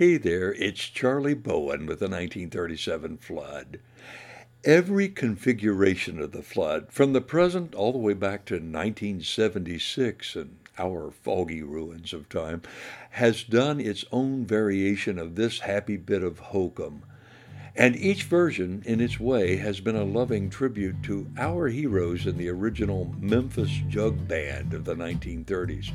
Hey there, it's Charlie Bowen with the 1937 flood. Every configuration of the flood, from the present all the way back to 1976 and our foggy ruins of time, has done its own variation of this happy bit of hokum. And each version, in its way, has been a loving tribute to our heroes in the original Memphis Jug Band of the 1930s.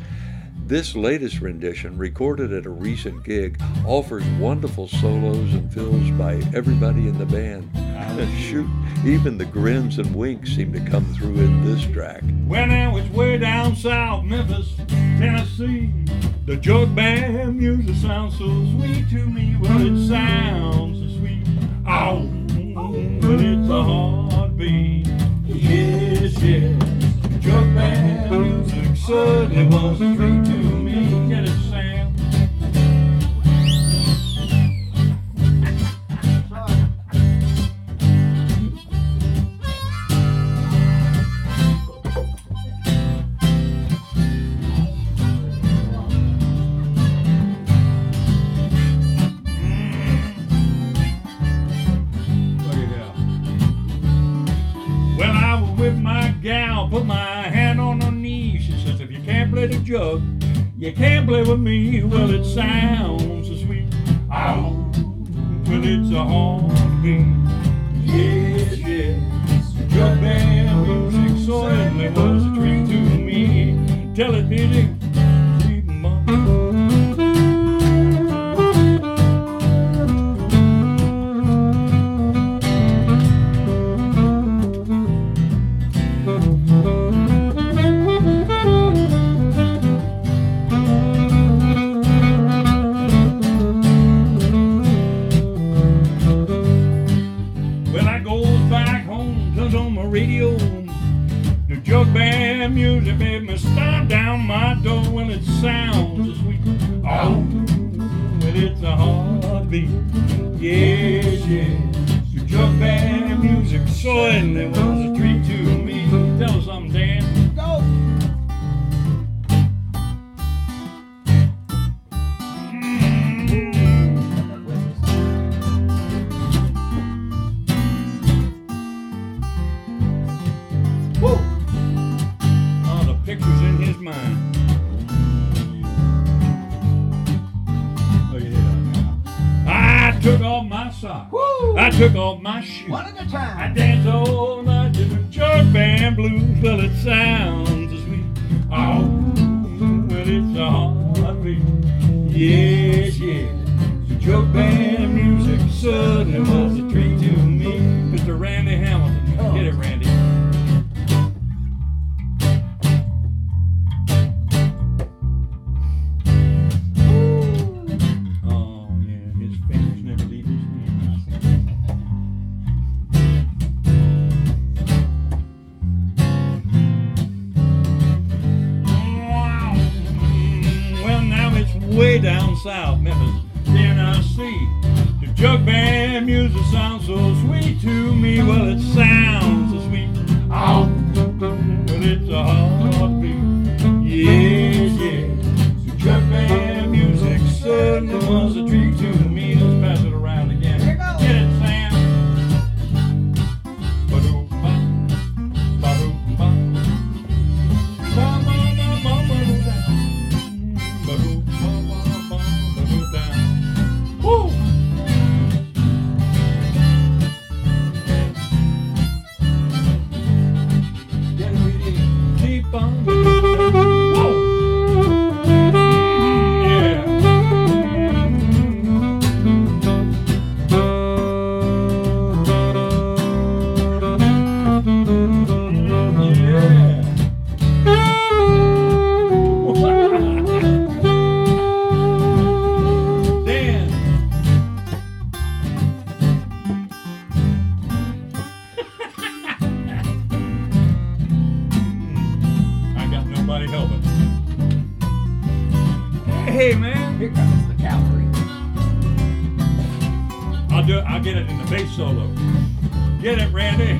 This latest rendition, recorded at a recent gig, offers wonderful solos and fills by everybody in the band. Shoot, even the grins and winks seem to come through in this track. When I was way down south, Memphis, Tennessee, the jug band music sounds so sweet to me. Put my hand on her knee. She says, if you can't play the jug, you can't play with me. Well, it sounds so sweet. Oh, well, it's a heartbeat. Yes, yes. Jug band music certainly was a treat to me. Tell it, music. On my radio. The jug band music made me stop down my door. Well, it sounds so sweet. Oh, well, it's a heartbeat. Yes, yes. The jug band music certainly was pictures in his mind. Look at that. I took off my socks. Woo! I took off my shoes. One at a time. I danced all night to the jug band blues. Well, it sounds so sweet. Oh, way down south, Memphis, Tennessee. The jug band music sounds so sweet to me. Well, it sounds Hey man, Here comes the cavalry. I'll do it. I'll get it in the bass solo. Get it, Randy.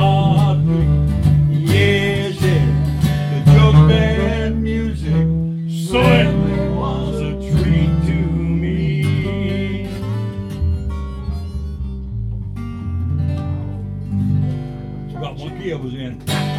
Padilla was in.